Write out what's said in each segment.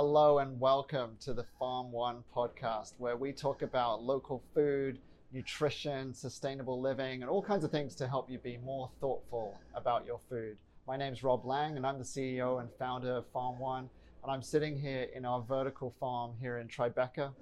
Hello and welcome to the Farm One podcast, where we talk about local food, nutrition, sustainable living, and all kinds of things to help you be more thoughtful about your food. My name is Rob Laing, and I'm the CEO and founder of Farm One. And I'm sitting here in our vertical farm here in Tribeca.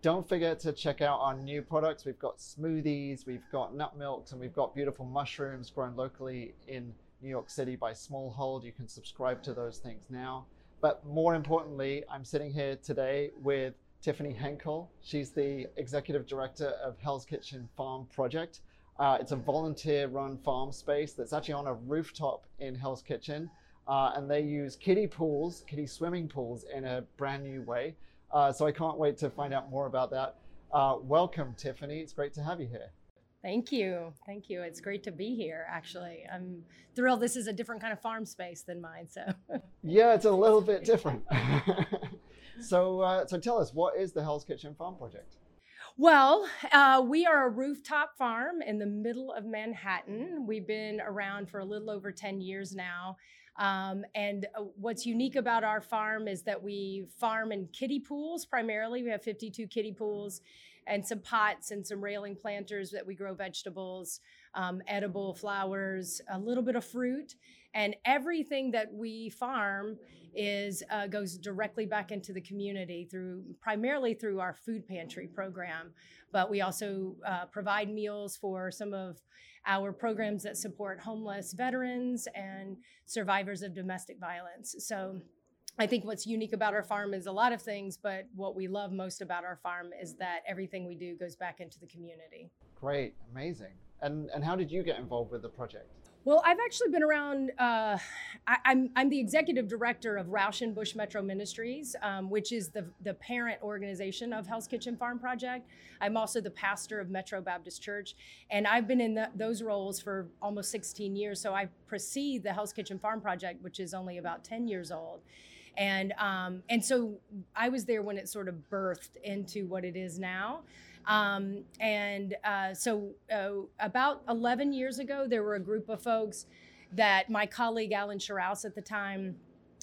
Don't forget to check out our new products. We've got smoothies, we've got nut milks, and we've got beautiful mushrooms grown locally in New York City by Smallhold. You can subscribe to those things now. But more importantly, I'm sitting here today with Tiffany Henkel. She's the executive director of Hell's Kitchen Farm Project. Uh, it's a volunteer run farm space that's actually on a rooftop in Hell's Kitchen. Uh, and they use kiddie pools, kiddie swimming pools in a brand new way. Uh, so I can't wait to find out more about that. Uh, welcome, Tiffany. It's great to have you here. Thank you. Thank you. It's great to be here, actually. I'm thrilled. This is a different kind of farm space than mine. So, yeah, it's a little bit different. so, uh, so tell us, what is the Hell's Kitchen Farm Project? Well, uh, we are a rooftop farm in the middle of Manhattan. We've been around for a little over 10 years now. Um, and uh, what's unique about our farm is that we farm in kiddie pools primarily. We have 52 kiddie pools and some pots and some railing planters that we grow vegetables, um, edible flowers, a little bit of fruit, and everything that we farm is uh, goes directly back into the community through primarily through our food pantry program. But we also uh, provide meals for some of our programs that support homeless veterans and survivors of domestic violence. So I think what's unique about our farm is a lot of things, but what we love most about our farm is that everything we do goes back into the community. Great, amazing. And and how did you get involved with the project? Well, I've actually been around. Uh, I, am I'm, I'm the executive director of Rauschenbusch Metro Ministries, um, which is the the parent organization of Hell's Kitchen Farm Project. I'm also the pastor of Metro Baptist Church, and I've been in the, those roles for almost 16 years. So I precede the Hell's Kitchen Farm Project, which is only about 10 years old and um, and so I was there when it sort of birthed into what it is now. Um, and uh, so uh, about 11 years ago, there were a group of folks that my colleague Alan Shiraus at the time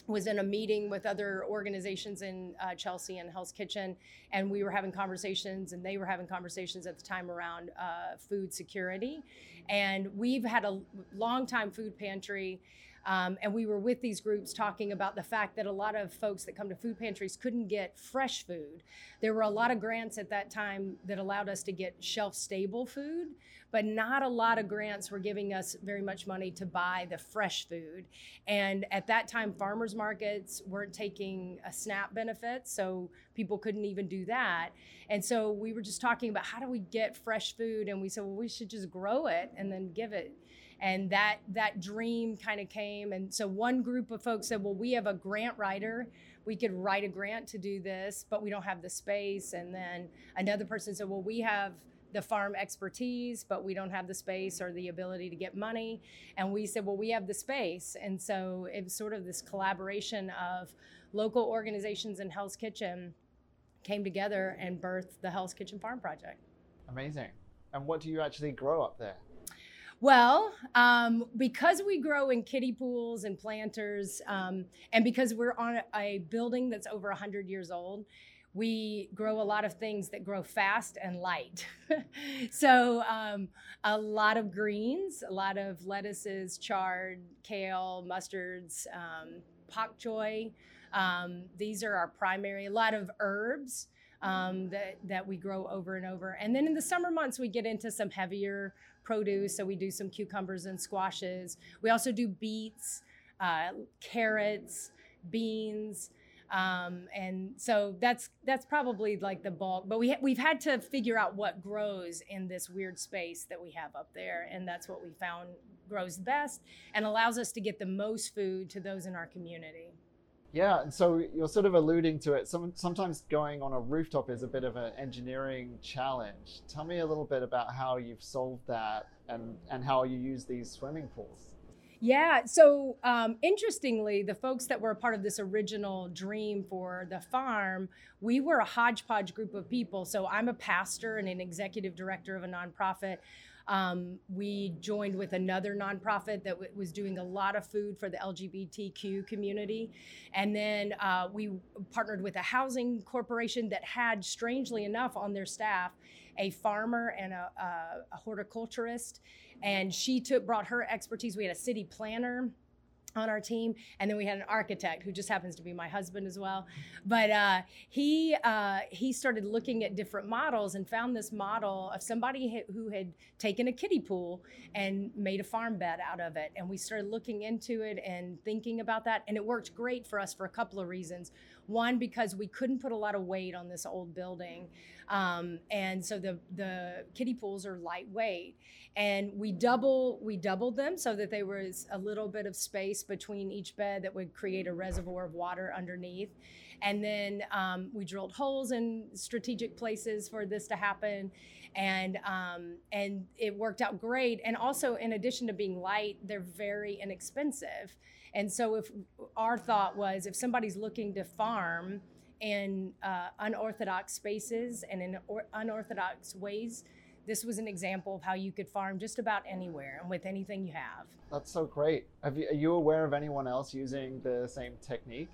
was in a meeting with other organizations in uh, Chelsea and Hell's Kitchen, and we were having conversations, and they were having conversations at the time around uh, food security. And we've had a long time food pantry um, and we were with these groups talking about the fact that a lot of folks that come to food pantries couldn't get fresh food. There were a lot of grants at that time that allowed us to get shelf stable food, but not a lot of grants were giving us very much money to buy the fresh food. And at that time, farmers markets weren't taking a SNAP benefit, so people couldn't even do that. And so we were just talking about how do we get fresh food, and we said, well, we should just grow it and then give it and that that dream kind of came. And so one group of folks said well we have a grant writer. We could write a grant to do this but we don't have the space. And then another person said well we have the farm expertise but we don't have the space or the ability to get money. And we said well we have the space. And so it was sort of this collaboration of local organizations and hell's kitchen came together and birthed the hell's kitchen farm project. Amazing. And what do you actually grow up there well, um, because we grow in kiddie pools and planters, um, and because we're on a, building that's over 100 years old, we grow a lot of things that grow fast and light. so, um, a lot of greens, a lot of lettuces, chard, kale, mustards, um, pak choi. Um, these are our primary, a lot of herbs. Um, that, that we grow over and over. And then in the summer months, we get into some heavier produce. So we do some cucumbers and squashes. We also do beets, uh, carrots, beans. Um, and so that's that's probably like the bulk. But we ha- we've had to figure out what grows in this weird space that we have up there, and that's what we found grows best and allows us to get the most food to those in our community. Yeah, and so you're sort of alluding to it. Some, sometimes going on a rooftop is a bit of an engineering challenge. Tell me a little bit about how you've solved that and, and how you use these swimming pools. Yeah, so um, interestingly, the folks that were a part of this original dream for the farm, we were a hodgepodge group of people. So I'm a pastor and an executive director of a nonprofit. Um, we joined with another nonprofit that w- was doing a lot of food for the LGBTQ community. And then uh, we partnered with a housing corporation that had, strangely enough, on their staff a farmer and a, a, a horticulturist. And she took brought her expertise. We had a city planner on our team and then we had an architect who just happens to be my husband as well. But uh, he uh, he started looking at different models and found this model of somebody who had taken a kiddie pool and made a farm bed out of it. And we started looking into it and thinking about that and it worked great for us for a couple of reasons one because we couldn't put a lot of weight on this old building um, and so the the kiddie pools are lightweight. And we double we doubled them so that there was a little bit of space between each bed that would create a reservoir of water underneath and then um, we drilled holes in strategic places for this to happen and um, and it worked out great and also in addition to being light they're very inexpensive and so if our thought was if somebody's looking to farm in uh, unorthodox spaces and in or- unorthodox ways this was an example of how you could farm just about anywhere and with anything you have. That's so great. You, are you aware of anyone else using the same technique?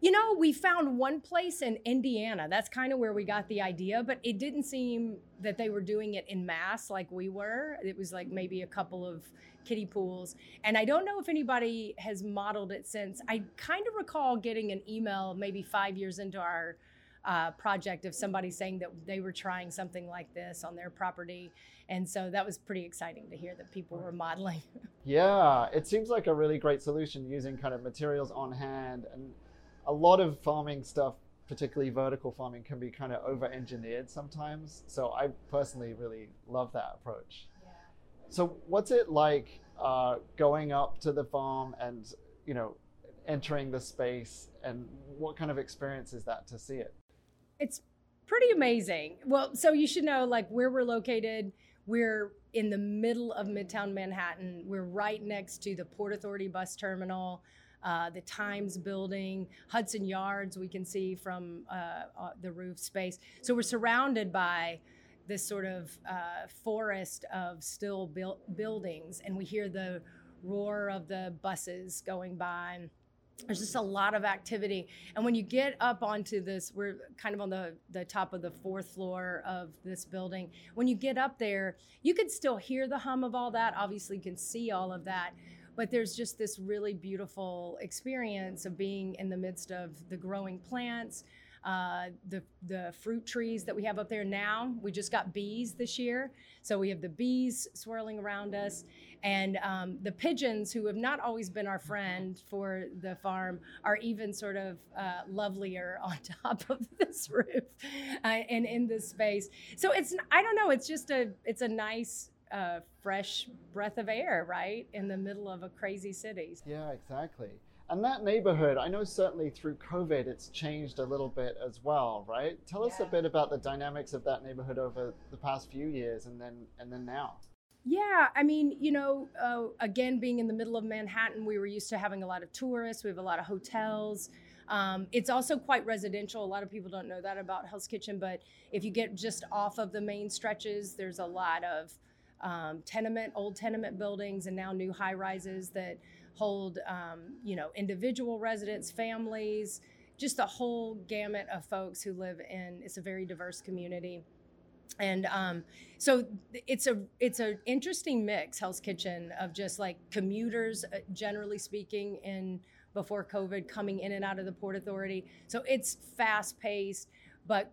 You know, we found one place in Indiana. That's kind of where we got the idea, but it didn't seem that they were doing it in mass like we were. It was like maybe a couple of kiddie pools. And I don't know if anybody has modeled it since. I kind of recall getting an email maybe five years into our uh, project of somebody saying that they were trying something like this on their property. And so that was pretty exciting to hear that people were modeling. Yeah, it seems like a really great solution using kind of materials on hand. And a lot of farming stuff, particularly vertical farming, can be kind of over engineered sometimes. So I personally really love that approach. Yeah. So, what's it like uh, going up to the farm and, you know, entering the space and what kind of experience is that to see it? It's pretty amazing. Well, so you should know like where we're located. We're in the middle of Midtown Manhattan. We're right next to the Port Authority bus terminal, uh, the Times building, Hudson Yards, we can see from uh, uh, the roof space. So we're surrounded by this sort of uh, forest of still buildings, and we hear the roar of the buses going by. There's just a lot of activity. And when you get up onto this we're kind of on the, the top of the fourth floor of this building. When you get up there you can still hear the hum of all that obviously you can see all of that but there's just this really beautiful experience of being in the midst of the growing plants uh, the the fruit trees that we have up there now. We just got bees this year, so we have the bees swirling around us, and um, the pigeons, who have not always been our friend for the farm, are even sort of uh, lovelier on top of this roof uh, and in this space. So it's I don't know. It's just a it's a nice uh, fresh breath of air, right, in the middle of a crazy city. Yeah, exactly. And that neighborhood, I know certainly through COVID, it's changed a little bit as well, right? Tell us a bit about the dynamics of that neighborhood over the past few years, and then and then now. Yeah, I mean, you know, uh, again, being in the middle of Manhattan, we were used to having a lot of tourists. We have a lot of hotels. Um, it's also quite residential. A lot of people don't know that about Hell's Kitchen, but if you get just off of the main stretches, there's a lot of um, tenement, old tenement buildings, and now new high rises that hold, um, you know, individual residents, families, just a whole gamut of folks who live in. It's a very diverse community, and um, so it's a it's an interesting mix. Hell's Kitchen of just like commuters, uh, generally speaking, in before COVID, coming in and out of the Port Authority. So it's fast paced, but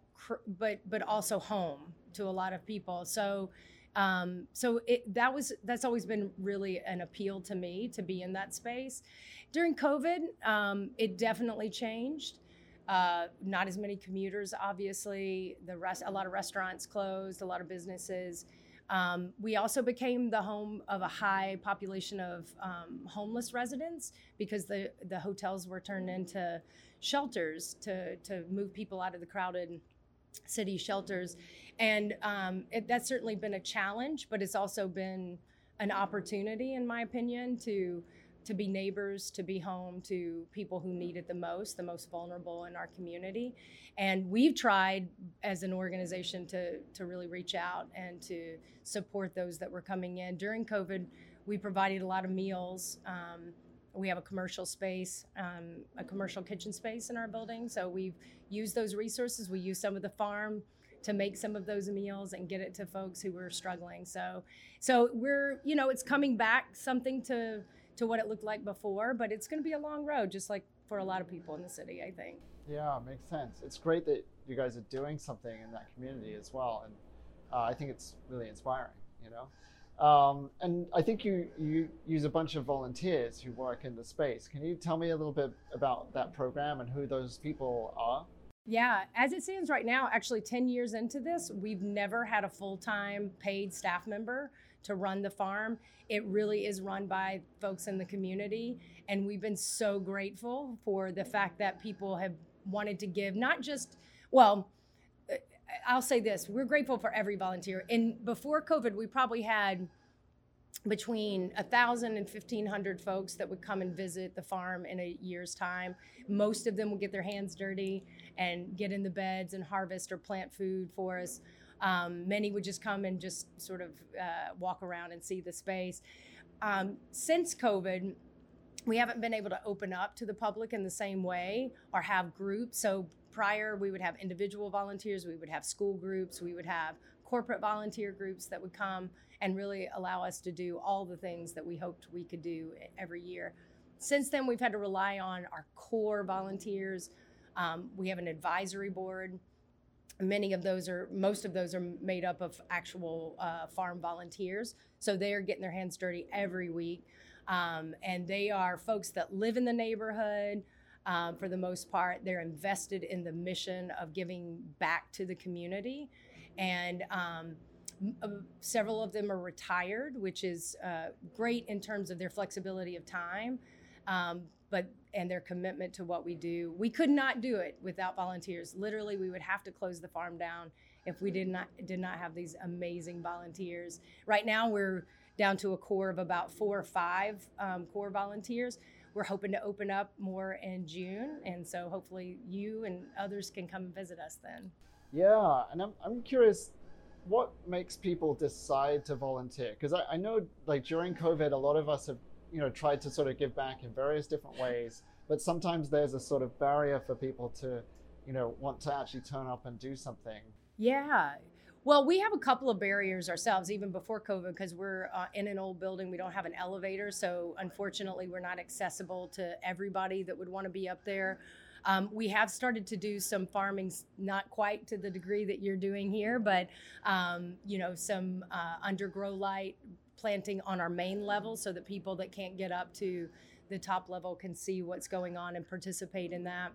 but but also home to a lot of people. So um, so it, that was that's always been really an appeal to me to be in that space. During COVID, um, it definitely changed. Uh, not as many commuters, obviously. The rest, a lot of restaurants closed, a lot of businesses. Um, we also became the home of a high population of um, homeless residents because the, the hotels were turned into shelters to, to move people out of the crowded city shelters. And um, it, that's certainly been a challenge, but it's also been an opportunity, in my opinion, to to be neighbors, to be home to people who need it the most, the most vulnerable in our community. And we've tried as an organization to, to really reach out and to support those that were coming in. During COVID, we provided a lot of meals. Um, we have a commercial space, um, a commercial kitchen space in our building. So we've used those resources. We use some of the farm to make some of those meals and get it to folks who were struggling. So, so we're, you know, it's coming back something to to what it looked like before, but it's going to be a long road, just like for a lot of people in the city, I think. Yeah, makes sense. It's great that you guys are doing something in that community as well, and uh, I think it's really inspiring. You know. Um, and I think you, you use a bunch of volunteers who work in the space. Can you tell me a little bit about that program and who those people are? Yeah, as it stands right now, actually 10 years into this, we've never had a full time paid staff member to run the farm. It really is run by folks in the community. And we've been so grateful for the fact that people have wanted to give, not just, well, I'll say this we're grateful for every volunteer. And before COVID, we probably had between 1,000 and 1,500 folks that would come and visit the farm in a year's time. Most of them would get their hands dirty and get in the beds and harvest or plant food for us. Um, many would just come and just sort of uh, walk around and see the space. Um, since COVID, we haven't been able to open up to the public in the same way or have groups. So prior, we would have individual volunteers, we would have school groups, we would have corporate volunteer groups that would come and really allow us to do all the things that we hoped we could do every year. Since then, we've had to rely on our core volunteers. Um, we have an advisory board many of those are most of those are made up of actual uh, farm volunteers so they are getting their hands dirty every week um, and they are folks that live in the neighborhood um, for the most part they're invested in the mission of giving back to the community and um, uh, several of them are retired which is uh, great in terms of their flexibility of time um, but and their commitment to what we do. We could not do it without volunteers. Literally, we would have to close the farm down if we did not did not have these amazing volunteers. Right now, we're down to a core of about four or five um, core volunteers. We're hoping to open up more in June, and so hopefully you and others can come and visit us then. Yeah, and I'm I'm curious what makes people decide to volunteer? Because I, I know like during covid a lot of us have you know tried to sort of give back in various different ways but sometimes there's a sort of barrier for people to you know want to actually turn up and do something. Yeah well we have a couple of barriers ourselves even before covid because we're uh, in an old building we don't have an elevator so unfortunately we're not accessible to everybody that would want to be up there um, we have started to do some farming, not quite to the degree that you're doing here, but um, you know, some uh, undergrow light planting on our main level so that people that can't get up to the top level can see what's going on and participate in that.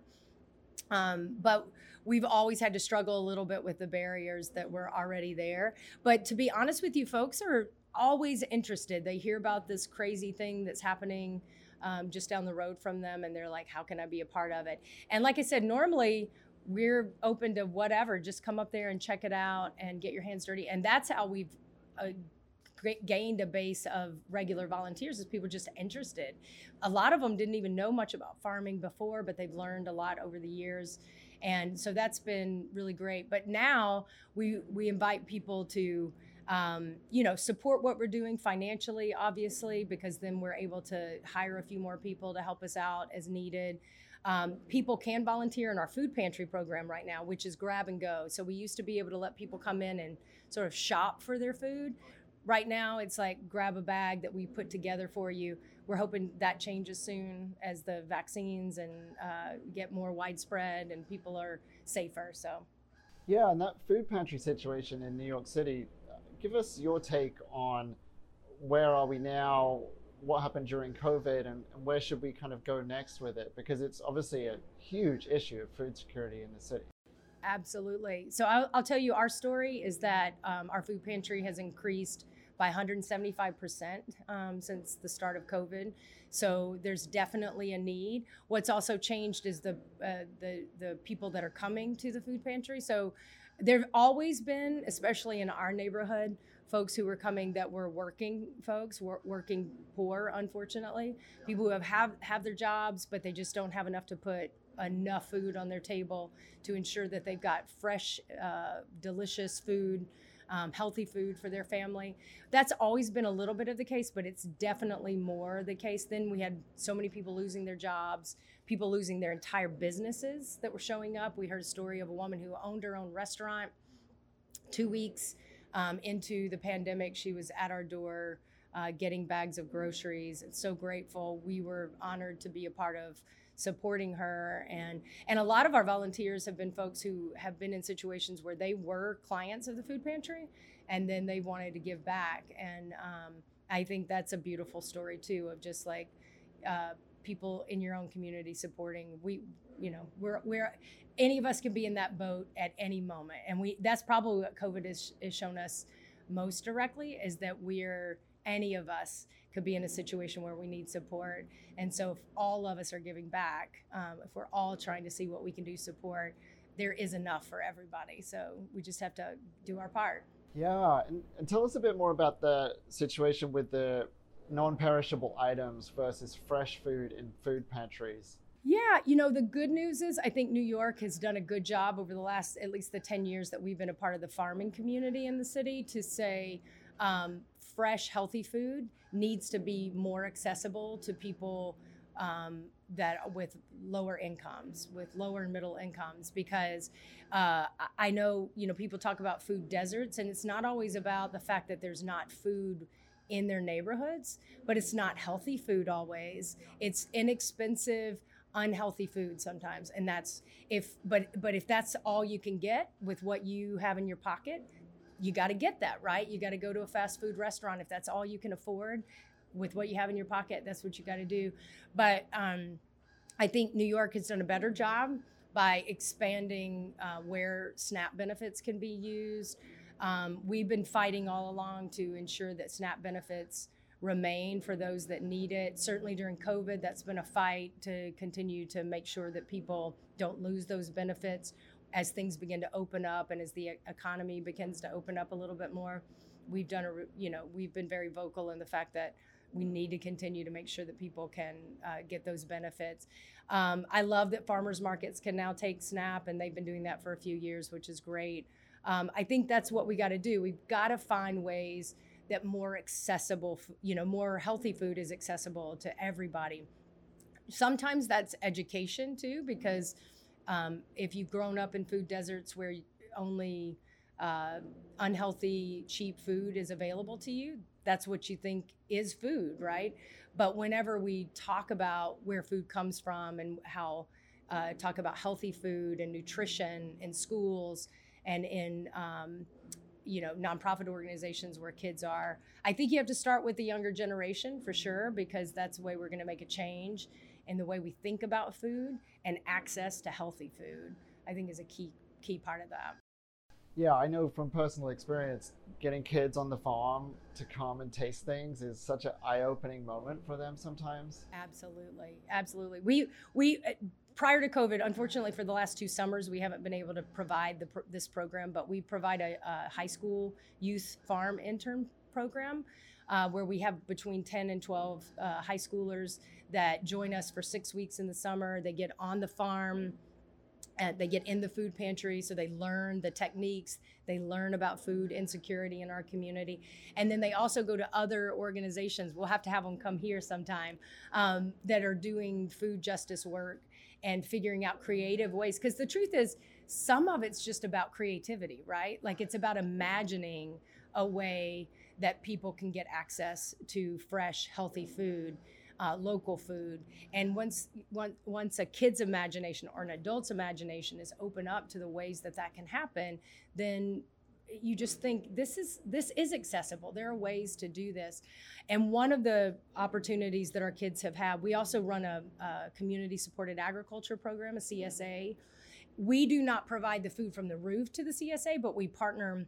Um, but we've always had to struggle a little bit with the barriers that were already there. But to be honest with you, folks are always interested. They hear about this crazy thing that's happening um, just down the road from them, and they're like, "How can I be a part of it?" And like I said, normally we're open to whatever. Just come up there and check it out and get your hands dirty. And that's how we've uh, gained a base of regular volunteers is people just interested. A lot of them didn't even know much about farming before, but they've learned a lot over the years. And so that's been really great. But now we we invite people to um, you know, support what we're doing financially, obviously, because then we're able to hire a few more people to help us out as needed. Um, people can volunteer in our food pantry program right now, which is grab and go. So we used to be able to let people come in and sort of shop for their food right now it's like grab a bag that we put together for you. We're hoping that changes soon as the vaccines and uh, get more widespread and people are safer so. Yeah and that food pantry situation in new york city give us your take on where are we now what happened during covid and, and where should we kind of go next with it? Because it's obviously a huge issue of food security in the city. Absolutely. So I'll, I'll, tell you our story is that um, our food pantry has increased by 175% um, since the start of COVID. So there's definitely a need. What's also changed is the, uh, the, the people that are coming to the food pantry. So there've always been, especially in our neighborhood, folks who were coming that were working folks, wor- working poor, unfortunately, people who have, have have their jobs but they just don't have enough to put enough food on their table to ensure that they've got fresh, uh, delicious food. Um, healthy food for their family. That's always been a little bit of the case, but it's definitely more the case. Then we had so many people losing their jobs, people losing their entire businesses that were showing up. We heard a story of a woman who owned her own restaurant. Two weeks um, into the pandemic, she was at our door uh, getting bags of groceries. So grateful. We were honored to be a part of supporting her and and a lot of our volunteers have been folks who have been in situations where they were clients of the food pantry and then they wanted to give back and um, i think that's a beautiful story too of just like uh, people in your own community supporting. We you know we're we're any of us can be in that boat at any moment and we that's probably what covid has, has shown us most directly is that we're any of us could be in a situation where we need support. And so if all of us are giving back um, if we're all trying to see what we can do support there is enough for everybody. So we just have to do our part. Yeah and, and tell us a bit more about the situation with the non-perishable items versus fresh food in food pantries. Yeah, you know, the good news is I think New York has done a good job over the last at least the 10 years that we've been a part of the farming community in the city to say um, fresh, healthy food needs to be more accessible to people um, that with lower incomes, with lower and middle incomes, because uh, I know, you know, people talk about food deserts, and it's not always about the fact that there's not food in their neighborhoods, but it's not healthy food always. It's inexpensive unhealthy food sometimes and that's if but but if that's all you can get with what you have in your pocket you got to get that right? You got to go to a fast food restaurant if that's all you can afford with what you have in your pocket that's what you got to do. But um, i think new york has done a better job by expanding uh, where snap benefits can be used. Um, we've been fighting all along to ensure that snap benefits remain for those that need it. Certainly during COVID, that's been a fight to continue to make sure that people don't lose those benefits as things begin to open up and as the economy begins to open up a little bit more. We've done a, you know, we've been very vocal in the fact that we need to continue to make sure that people can uh, get those benefits. Um, I love that farmers markets can now take SNAP, and they've been doing that for a few years, which is great. Um, I think that's what we got to do. We've got to find ways that more accessible, you know, more healthy food is accessible to everybody. Sometimes that's education too, because um, if you've grown up in food deserts where only uh, unhealthy, cheap food is available to you, that's what you think is food, right? But whenever we talk about where food comes from and how uh, talk about healthy food and nutrition in schools and in um, you know nonprofit organizations where kids are i think you have to start with the younger generation for sure because that's the way we're going to make a change in the way we think about food and access to healthy food i think is a key key part of that. Yeah i know from personal experience getting kids on the farm to come and taste things is such an eye-opening moment for them sometimes. Absolutely absolutely. We we uh, prior to COVID, unfortunately, for the last two summers, we haven't been able to provide the, this program, but we provide a, a high school youth farm intern program. Uh, where we have between 10 and 12 uh, high schoolers that join us for six weeks in the summer. They get on the farm, and they get in the food pantry, so they learn the techniques. They learn about food insecurity in our community, and then they also go to other organizations. We'll have to have them come here sometime um, that are doing food justice work and figuring out creative ways. Because the truth is, some of it's just about creativity, right? Like it's about imagining a way that people can get access to fresh, healthy food. Uh, local food. And once, once once a kid's imagination or an adult's imagination is open up to the ways that that can happen, then you just think this is this is accessible there are ways to do this and one of the opportunities that our kids have had we also run a, a, community supported agriculture program a csa we do not provide the food from the roof to the csa but we partner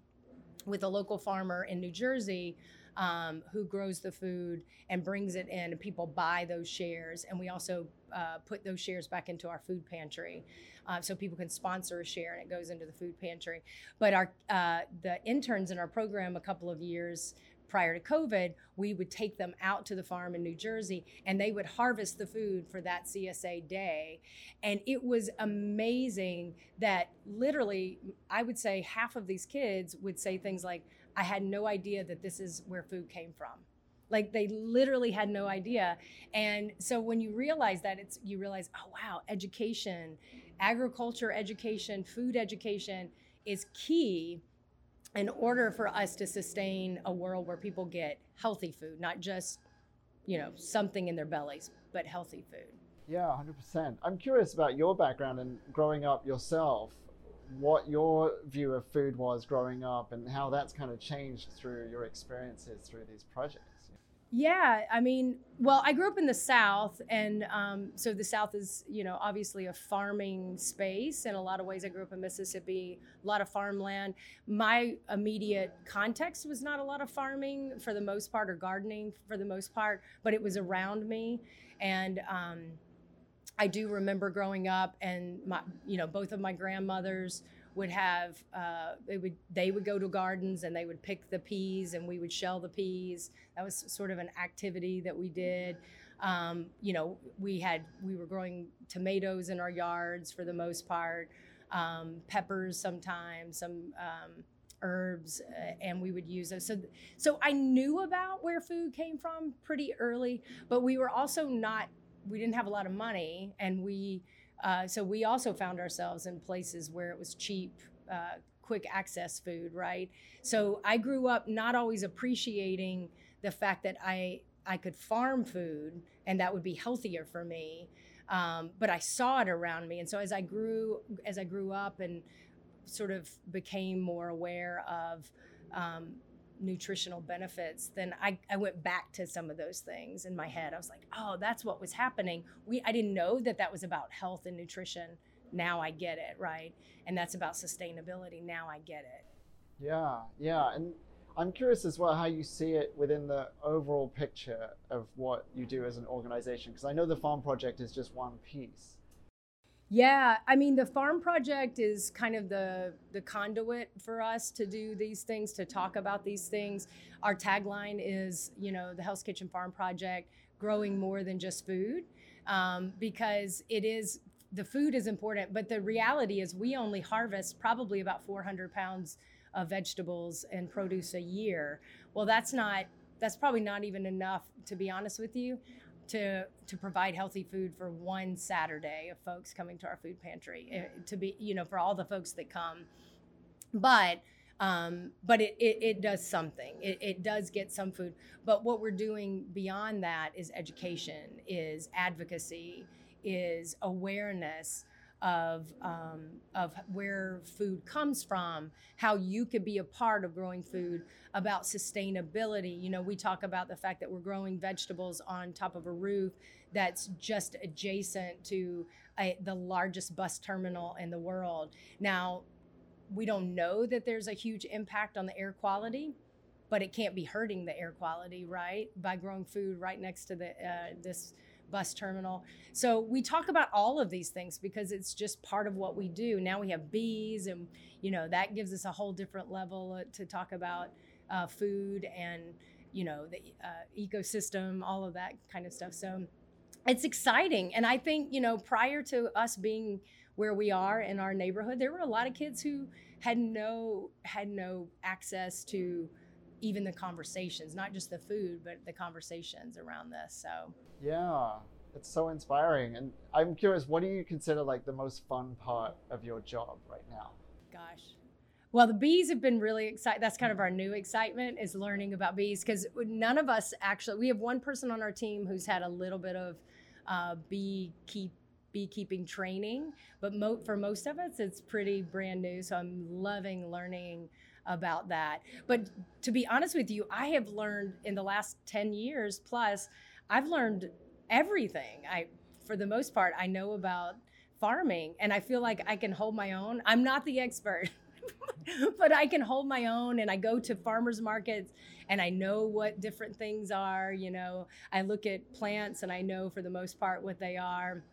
with a local farmer in new jersey um, who grows the food and brings it in, and people buy those shares. And we also uh, put those shares back into our food pantry, uh, so people can sponsor a share and it goes into the food pantry. But our uh, the interns in our program a couple of years prior to COVID, we would take them out to the farm in New Jersey and they would harvest the food for that CSA day. And it was amazing that literally, I would say half of these kids would say things like, I had no idea that this is where food came from. Like they literally had no idea. And so when you realize that, it's you realize, oh wow, education, agriculture education, food education is key in order for us to sustain a world where people get healthy food, not just, you know, something in their bellies, but healthy food. Yeah, 100%. I'm curious about your background and growing up yourself, what your view of food was growing up and how that's kind of changed through your experiences through these projects. Yeah, I mean, well, I grew up in the South, and um, so the South is, you know, obviously a farming space in a lot of ways. I grew up in Mississippi, a lot of farmland. My immediate context was not a lot of farming for the most part, or gardening for the most part, but it was around me, and um, I do remember growing up, and my, you know, both of my grandmothers would have uh, they would they would go to gardens and they would pick the peas and we would shell the peas. That was sort of an activity that we did. Um, you know, we had we were growing tomatoes in our yards for the most part, um, peppers sometimes, some um, herbs, uh, and we would use those. So, so I knew about where food came from pretty early, but we were also not. We didn't have a lot of money, and we uh, so we also found ourselves in places where it was cheap, uh, quick access food, right? So I grew up not always appreciating the fact that I I could farm food and that would be healthier for me. Um, but I saw it around me, and so as I grew as I grew up and sort of became more aware of um, nutritional benefits, then I, I went back to some of those things in my head. I was like, oh, that's what was happening. We I didn't know that that was about health and nutrition. Now I get it, right? And that's about sustainability. Now I get it. Yeah, yeah, and I'm curious as well how you see it within the overall picture of what you do as an organization because I know the farm project is just one piece. Yeah, I mean the farm project is kind of the the conduit for us to do these things, to talk about these things. Our tagline is, you know, the Hell's Kitchen Farm Project, growing more than just food, um, because it is the food is important, but the reality is we only harvest probably about 400 pounds of vegetables and produce a year. Well, that's not that's probably not even enough to be honest with you to to provide healthy food for one Saturday of folks coming to our food pantry eh, to be you know for all the folks that come, but um, but it, it, it, does something. It, it does get some food. But what we're doing beyond that is education, is advocacy, is awareness of um, of where food comes from, how you could be a part of growing food, about sustainability. You know, we talk about the fact that we're growing vegetables on top of a roof that's just adjacent to a, the largest bus terminal in the world. Now, we don't know that there's a huge impact on the air quality but it can't be hurting the air quality, right? By growing food right next to the uh, this bus terminal. So we talk about all of these things because it's just part of what we do. Now we have bees, and you know that gives us a whole different level uh, to talk about uh, food and you know the uh, ecosystem, all of that kind of stuff. So it's exciting, and I think you know prior to us being where we are in our neighborhood, there were a lot of kids who had no had no access to even the conversations, not just the food, but the conversations around this. So yeah, it's so inspiring. And I'm curious, what do you consider like the most fun part of your job right now? Gosh. Well, the bees have been really excited. That's kind of our new excitement is learning about bees because none of us actually, we have one person on our team who's had a little bit of uh, bee keep beekeeping training, but mo- for most of us, it's pretty brand new. So I'm loving learning about that. But to be honest with you, I have learned in the last 10 years plus, I've learned everything. I for the most part, I know about farming and I feel like I can hold my own. I'm not the expert. but I can hold my own and I go to farmers markets and I know what different things are. You know, I look at plants and I know for the most part what they are.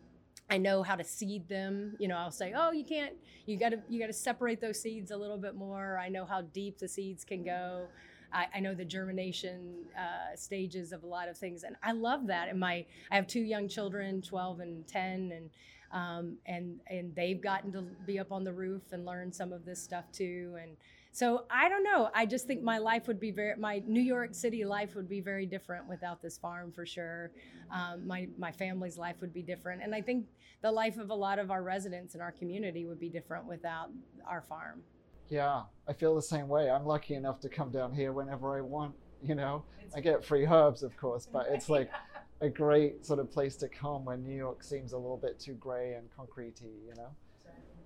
I know how to seed them. You know, I'll say, "Oh, you can't. You got to you got to separate those seeds a little bit more." I know how deep the seeds can go. I, I know the germination uh, stages of a lot of things, and I love that. And my I have two young children, twelve and ten, and um, and and they've gotten to be up on the roof and learn some of this stuff too. And so I don't know. I just think my life would be very my New York City life would be very different without this farm for sure. Um, my my family's life would be different, and I think the life of a lot of our residents in our community would be different without our farm. Yeah, I feel the same way. I'm lucky enough to come down here whenever I want. You know, I get free herbs, of course, but it's like a great sort of place to come when New York seems a little bit too gray and concretey, you know?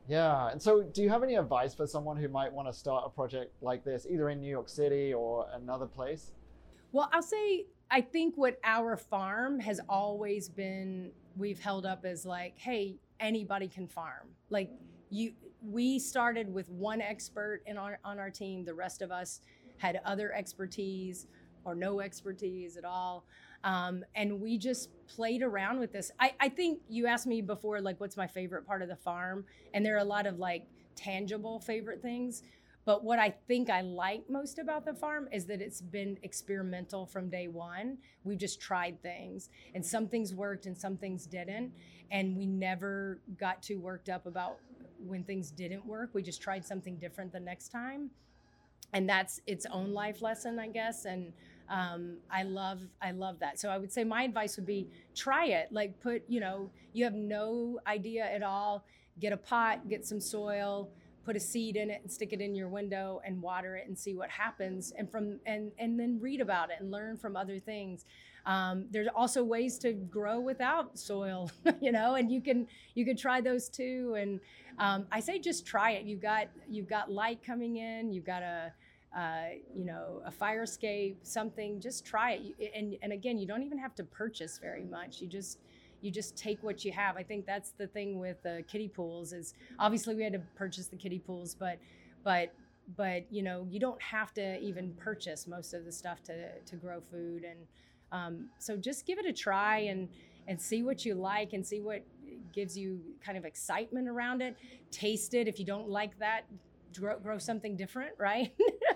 Yeah. And so, do you have any advice for someone who might want to start a project like this, either in New York City or another place? Well, I'll say I think what our farm has always been we've held up as like, hey, anybody can farm. Like you we started with one expert in our, on our team. The rest of us had other expertise or no expertise at all. Um, and we just played around with this. I, I think you asked me before, like, what's my favorite part of the farm? And there are a lot of like tangible favorite things. But what I think I like most about the farm is that it's been experimental from day one. We've just tried things, and some things worked and some things didn't. And we never got too worked up about when things didn't work. We just tried something different the next time. And that's its own life lesson, I guess. And um, I love I love that. So I would say my advice would be try it. Like put you know you have no idea at all. Get a pot, get some soil, put a seed in it, and stick it in your window and water it and see what happens. And from and and then read about it and learn from other things. Um, there's also ways to grow without soil, you know, and you can you can try those too. And um, I say just try it. You've got you've got light coming in. You've got a uh, you know, a fire escape, something, just try it. And, and again, you don't even have to purchase very much. You just, you just take what you have. I think that's the thing with the kiddie pools is obviously we had to purchase the kiddie pools, but, but, but you know, you don't have to even purchase most of the stuff to, to grow food. And um, so just give it a try and, and see what you like and see what gives you kind of excitement around it. Taste it. If you don't like that, grow, grow something different, right?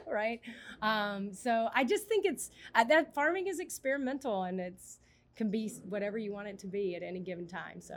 right. Um, so I just think it's uh, that farming is experimental and it's can be whatever you want it to be at any given time. So.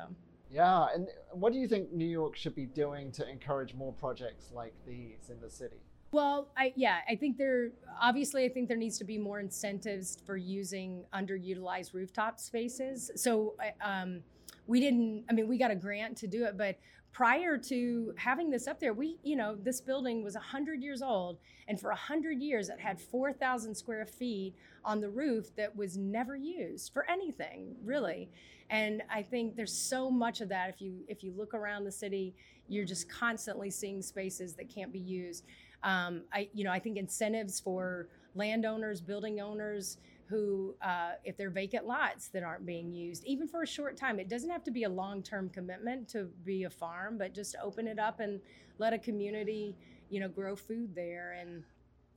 Yeah, and what do you think New York should be doing to encourage more projects like these in the city? Well, I yeah, I think there obviously I think there needs to be more incentives for using underutilized rooftop spaces. So um, we didn't. I mean, we got a grant to do it, but prior to having this up there, we, you know, this building was 100 years old, and for 100 years it had 4,000 square feet on the roof that was never used for anything, really. And I think there's so much of that. If you if you look around the city, you're just constantly seeing spaces that can't be used. Um, I, you know, I think incentives for landowners, building owners, who, uh, if they're vacant lots that aren't being used, even for a short time, it doesn't have to be a long term commitment to be a farm, but just open it up and let a community, you know, grow food there and,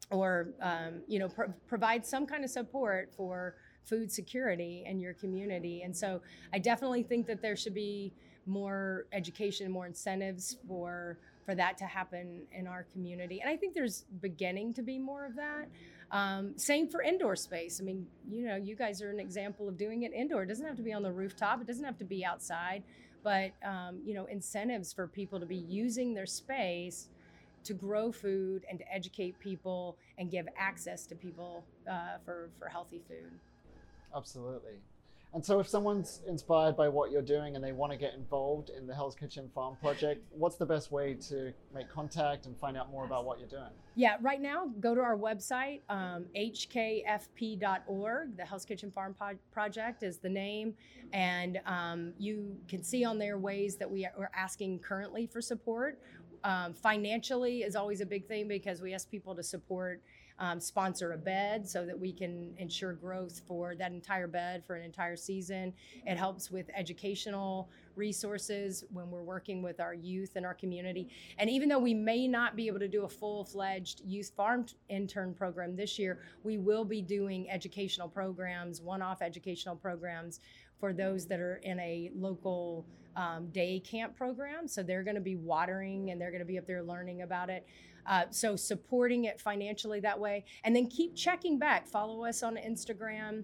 or, um, you know, pro- provide some kind of support for food security in your community. And so I definitely think that there should be more education, more incentives for for that to happen in our community. And I think there's beginning to be more of that. Um, same for indoor space. I mean, you know, you guys are an example of doing it indoor. It doesn't have to be on the rooftop. It doesn't have to be outside. But um, you know, incentives for people to be using their space to grow food and to educate people and give access to people uh, for for healthy food. Absolutely. And so, if someone's inspired by what you're doing and they want to get involved in the Hell's Kitchen Farm project, what's the best way to make contact and find out more about what you're doing? Yeah, right now, go to our website, um, hkfp.org. The Hell's Kitchen Farm Project is the name. And um, you can see on there ways that we are asking currently for support. Um, financially is always a big thing because we ask people to support um, sponsor a bed so that we can ensure growth for that entire bed for an entire season. It helps with educational resources when we're working with our youth in our community. And even though we may not be able to do a full fledged youth farm intern program this year, we will be doing educational programs, one off educational programs for those that are in a local um, day camp program. So they're going to be watering and they're going to be up there learning about it. Uh, so supporting it financially that way. And then keep checking back. Follow us on Instagram,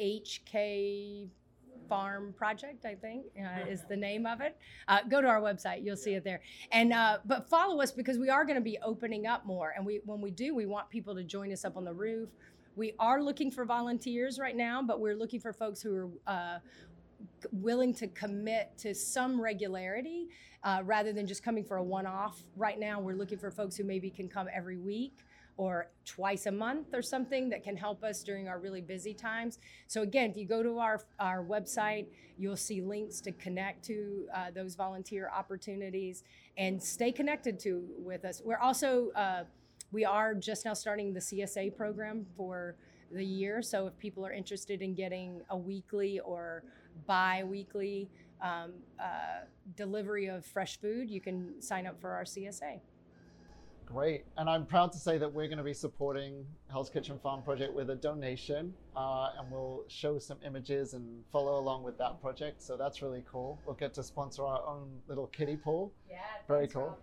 HK Farm Project, I think uh, is the name of it. Uh, go to our website, you'll see it there. And uh, but follow us because we are going to be opening up more. And we when we do, we want people to join us up on the roof. We are looking for volunteers right now, but we're looking for folks who are uh, willing to commit to some regularity uh, rather than just coming for a one off. Right now, we're looking for folks who maybe can come every week or twice a month or something that can help us during our really busy times. So again, if you go to our, our website, you'll see links to connect to uh, those volunteer opportunities and stay connected to with us. We're also uh, we are just now starting the CSA program for the year. So if people are interested in getting a weekly or bi-weekly um, uh, delivery of fresh food, you can sign up for our CSA. Great. And I'm proud to say that we're going to be supporting Hell's Kitchen Farm Project with a donation. Uh, and we'll show some images and follow along with that project. So that's really cool. We'll get to sponsor our own little kiddie pool. Yeah. Very cool. Rob.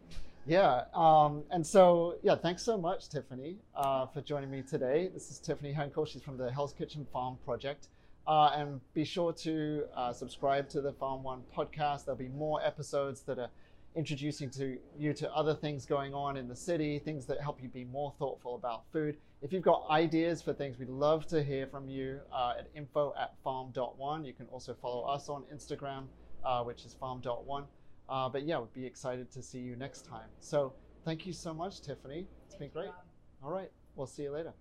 Yeah. Um, and so, yeah, thanks so much, Tiffany, uh, for joining me today. This is Tiffany Henkel. She's from the Hell's Kitchen Farm Project. Uh, and be sure to uh, subscribe to the Farm One podcast. There'll be more episodes that are introducing to you to other things going on in the city, things that help you be more thoughtful about food. If you've got ideas for things, we'd love to hear from you uh, at info at farm.one. You can also follow us on Instagram, uh, which is farm.one. Uh, but yeah, we'd be excited to see you next time. So thank you so much, Tiffany. It's been great. All right, we'll see you later.